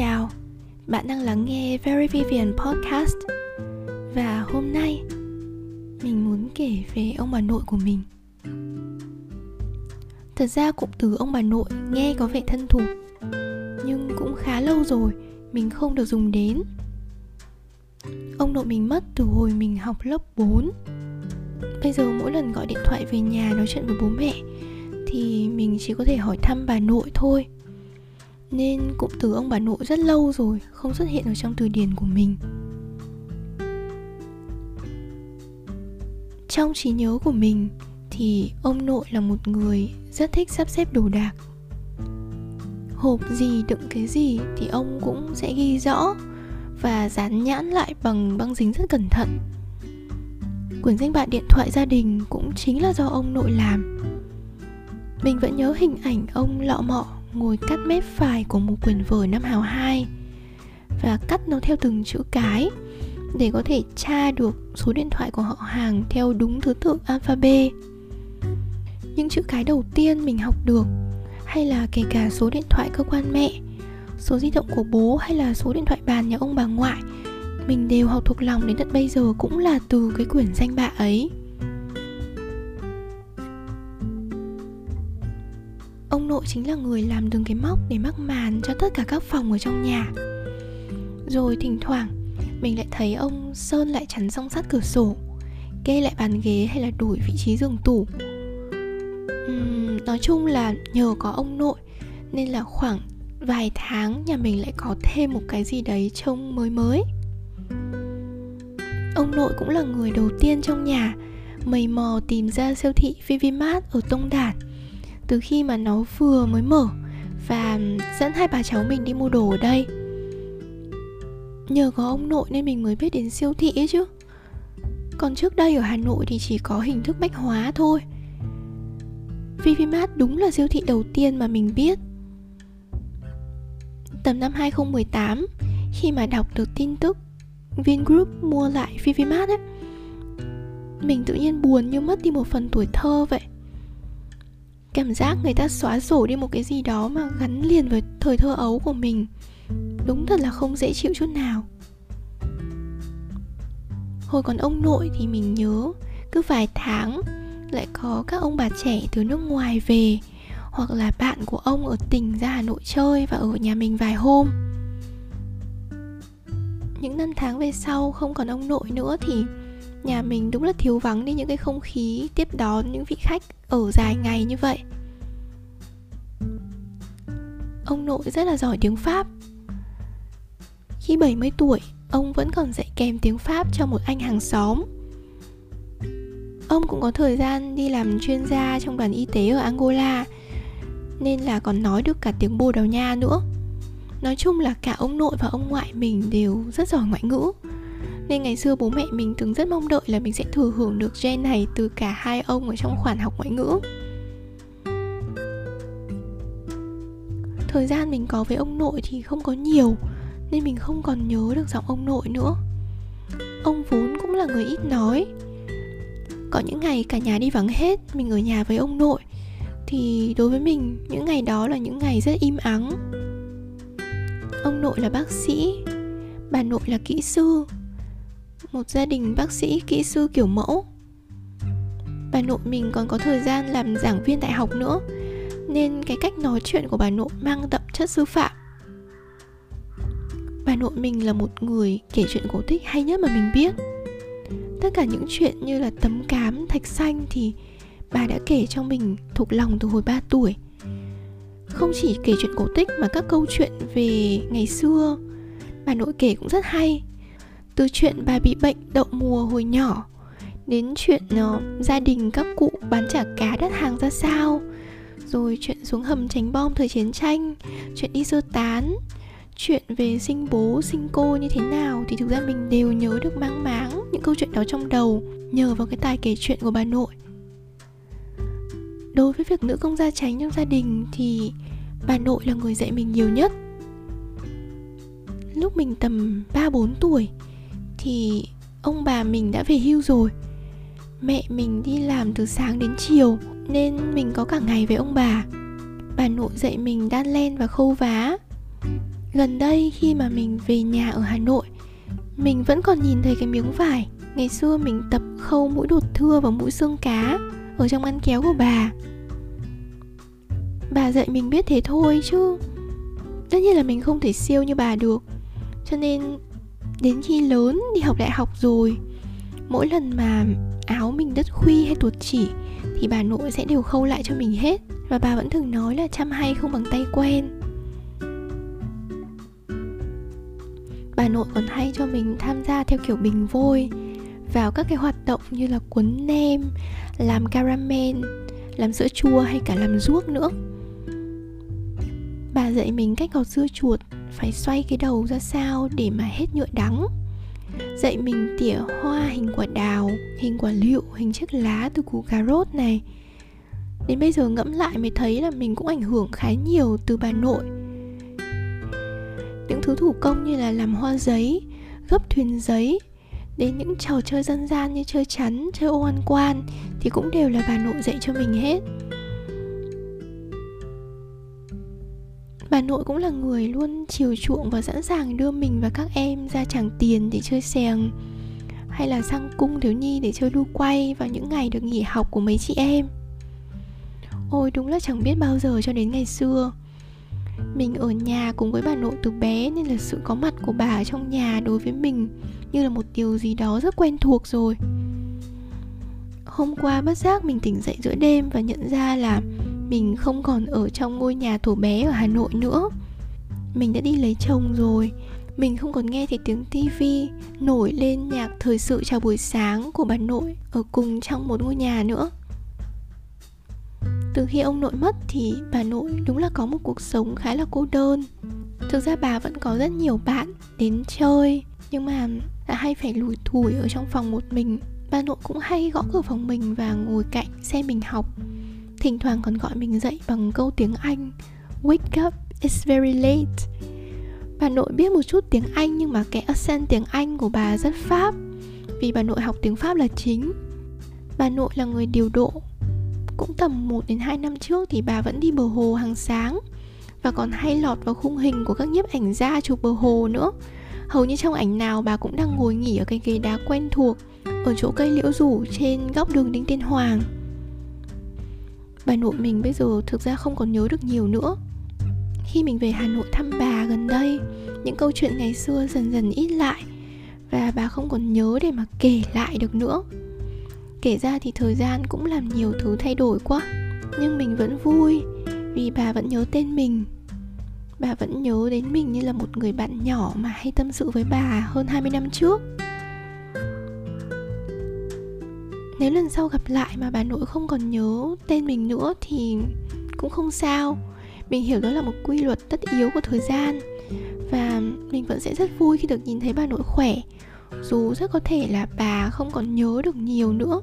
chào, bạn đang lắng nghe Very Vivian Podcast. Và hôm nay mình muốn kể về ông bà nội của mình. Thật ra cụm từ ông bà nội nghe có vẻ thân thuộc Nhưng cũng khá lâu rồi mình không được dùng đến. Ông nội mình mất từ hồi mình học lớp 4 Bây giờ mỗi lần gọi điện thoại về nhà nói chuyện với bố mẹ Thì mình chỉ có thể hỏi thăm bà nội thôi nên cụm từ ông bà nội rất lâu rồi không xuất hiện ở trong từ điển của mình. Trong trí nhớ của mình thì ông nội là một người rất thích sắp xếp đồ đạc. Hộp gì đựng cái gì thì ông cũng sẽ ghi rõ và dán nhãn lại bằng băng dính rất cẩn thận. Quyển danh bạ điện thoại gia đình cũng chính là do ông nội làm. Mình vẫn nhớ hình ảnh ông lọ mọ ngồi cắt mép phải của một quyển vở năm hào 2 và cắt nó theo từng chữ cái để có thể tra được số điện thoại của họ hàng theo đúng thứ tự alphabet. Những chữ cái đầu tiên mình học được hay là kể cả số điện thoại cơ quan mẹ, số di động của bố hay là số điện thoại bàn nhà ông bà ngoại mình đều học thuộc lòng đến tận bây giờ cũng là từ cái quyển danh bạ ấy. Ông nội chính là người làm đường cái móc để mắc màn cho tất cả các phòng ở trong nhà. Rồi thỉnh thoảng mình lại thấy ông sơn lại chắn song sắt cửa sổ kê lại bàn ghế hay là đổi vị trí giường tủ. Uhm, nói chung là nhờ có ông nội nên là khoảng vài tháng nhà mình lại có thêm một cái gì đấy trông mới mới. Ông nội cũng là người đầu tiên trong nhà mầy mò tìm ra siêu thị Vivimart ở Tông Đạt từ khi mà nó vừa mới mở. Và dẫn hai bà cháu mình đi mua đồ ở đây. Nhờ có ông nội nên mình mới biết đến siêu thị ấy chứ. Còn trước đây ở Hà Nội thì chỉ có hình thức bách hóa thôi. Vivimart đúng là siêu thị đầu tiên mà mình biết. Tầm năm 2018 Khi mà đọc được tin tức Vingroup mua lại Vivimart ấy Mình tự nhiên buồn như mất đi một phần tuổi thơ vậy cảm giác người ta xóa sổ đi một cái gì đó mà gắn liền với thời thơ ấu của mình, đúng thật là không dễ chịu chút nào. Hồi còn ông nội thì mình nhớ, cứ vài tháng lại có các ông bà trẻ từ nước ngoài về, hoặc là bạn của ông ở tỉnh ra Hà Nội chơi và ở nhà mình vài hôm. Những năm tháng về sau không còn ông nội nữa thì nhà mình đúng là thiếu vắng đi những cái không khí tiếp đón những vị khách ở dài ngày như vậy. Ông nội rất là giỏi tiếng Pháp. Khi 70 tuổi, ông vẫn còn dạy kèm tiếng Pháp cho một anh hàng xóm. Ông cũng có thời gian đi làm chuyên gia trong đoàn y tế ở Angola Nên là còn nói được cả tiếng Bồ Đào Nha nữa. Nói chung là cả ông nội và ông ngoại mình đều rất giỏi ngoại ngữ nên ngày xưa bố mẹ mình từng rất mong đợi là mình sẽ thừa hưởng được gen này từ cả hai ông ở trong khoản học ngoại ngữ. Thời gian mình có với ông nội thì không có nhiều, nên mình không còn nhớ được giọng ông nội nữa. Ông vốn cũng là người ít nói. Có những ngày cả nhà đi vắng hết, mình ở nhà với ông nội. Thì đối với mình, những ngày đó là những ngày rất im ắng. Ông nội là bác sĩ, bà nội là kỹ sư một gia đình bác sĩ, kỹ sư kiểu mẫu. Bà nội mình còn có thời gian làm giảng viên đại học nữa, nên cái cách nói chuyện của bà nội mang đậm chất sư phạm. Bà nội mình là một người kể chuyện cổ tích hay nhất mà mình biết. Tất cả những chuyện như là tấm cám, thạch xanh thì bà đã kể cho mình thuộc lòng từ hồi 3 tuổi. Không chỉ kể chuyện cổ tích mà các câu chuyện về ngày xưa, bà nội kể cũng rất hay từ chuyện bà bị bệnh đậu mùa hồi nhỏ đến chuyện uh, gia đình các cụ bán chả cá đắt hàng ra sao. Rồi chuyện xuống hầm tránh bom thời chiến tranh chuyện đi sơ tán chuyện về sinh bố sinh cô như thế nào thì thực ra mình đều nhớ được mang máng những câu chuyện đó trong đầu nhờ vào cái tài kể chuyện của bà nội. Đối với việc nữ công gia tránh trong gia đình thì bà nội là người dạy mình nhiều nhất. Lúc mình tầm 3-4 tuổi thì ông bà mình đã về hưu rồi. Mẹ mình đi làm từ sáng đến chiều, nên mình có cả ngày với ông bà. Bà nội dạy mình đan len và khâu vá. Gần đây khi mà mình về nhà ở Hà Nội, Mình vẫn còn nhìn thấy cái miếng vải. Ngày xưa mình tập khâu mũi đột thưa và mũi xương cá Ở trong ăn kéo của bà. Bà dạy mình biết thế thôi chứ, Tất nhiên là mình không thể siêu như bà được. Cho nên đến khi lớn đi học đại học rồi, Mỗi lần mà áo mình đứt khuy hay tuột chỉ Thì bà nội sẽ đều khâu lại cho mình hết. Và bà vẫn thường nói là chăm hay không bằng tay quen. Bà nội còn hay cho mình tham gia theo kiểu bình vôi, Vào các cái hoạt động như là cuốn nem, Làm caramel, Làm sữa chua hay cả làm ruốc nữa. Bà dạy mình cách gọt dưa chuột. Phải xoay cái đầu ra sao để mà hết nhựa đắng. Dạy mình tỉa hoa hình quả đào Hình quả liệu, hình chiếc lá từ củ cà rốt này. Đến bây giờ ngẫm lại mới thấy là mình cũng ảnh hưởng khá nhiều từ bà nội. Những thứ thủ công như là làm hoa giấy, gấp thuyền giấy Đến những trò chơi dân gian như chơi chắn, chơi ô ăn quan Thì cũng đều là bà nội dạy cho mình hết. Bà nội cũng là người luôn chiều chuộng và sẵn sàng đưa mình và các em ra chẳng tiền để chơi xèng, Hay là sang cung thiếu nhi để chơi đu quay vào những ngày được nghỉ học của mấy chị em. Ôi, đúng là chẳng biết bao giờ cho đến ngày xưa. Mình ở nhà cùng với bà nội từ bé nên là sự có mặt của bà trong nhà đối với mình như là một điều gì đó rất quen thuộc rồi. Hôm qua bất giác mình tỉnh dậy giữa đêm và nhận ra là mình không còn ở trong ngôi nhà thổ bé ở Hà Nội nữa. Mình đã đi lấy chồng rồi. Mình không còn nghe thấy tiếng tivi nổi lên nhạc thời sự chào buổi sáng của bà nội ở cùng trong một ngôi nhà nữa. Từ khi ông nội mất thì bà nội đúng là có một cuộc sống khá là cô đơn. Thực ra bà vẫn có rất nhiều bạn đến chơi, nhưng mà đã hay phải lủi thủi ở trong phòng một mình. Bà nội cũng hay gõ cửa phòng mình và ngồi cạnh xem mình học. Thỉnh thoảng còn gọi mình dậy bằng câu tiếng Anh Wake up, it's very late. Bà nội biết một chút tiếng Anh nhưng mà cái accent tiếng Anh của bà rất Pháp Vì bà nội học tiếng Pháp là chính. Bà nội là người điều độ. Cũng tầm 1 đến 2 năm trước thì bà vẫn đi bờ hồ hàng sáng Và còn hay lọt vào khung hình của các nhiếp ảnh gia chụp bờ hồ nữa. Hầu như trong ảnh nào bà cũng đang ngồi nghỉ ở cái ghế đá quen thuộc Ở chỗ cây liễu rủ trên góc đường Đinh Tiên Hoàng. Bà nội mình bây giờ thực ra không còn nhớ được nhiều nữa. Khi mình về Hà Nội thăm bà gần đây, Những câu chuyện ngày xưa dần dần ít lại Và bà không còn nhớ để mà kể lại được nữa. Kể ra thì thời gian cũng làm nhiều thứ thay đổi quá, Nhưng mình vẫn vui Vì bà vẫn nhớ tên mình. Bà vẫn nhớ đến mình như là một người bạn nhỏ mà hay tâm sự với bà hơn 20 năm trước. Nếu lần sau gặp lại mà bà nội không còn nhớ tên mình nữa thì cũng không sao. Mình hiểu đó là một quy luật tất yếu của thời gian và mình vẫn sẽ rất vui khi được nhìn thấy bà nội khỏe, dù rất có thể là bà không còn nhớ được nhiều nữa.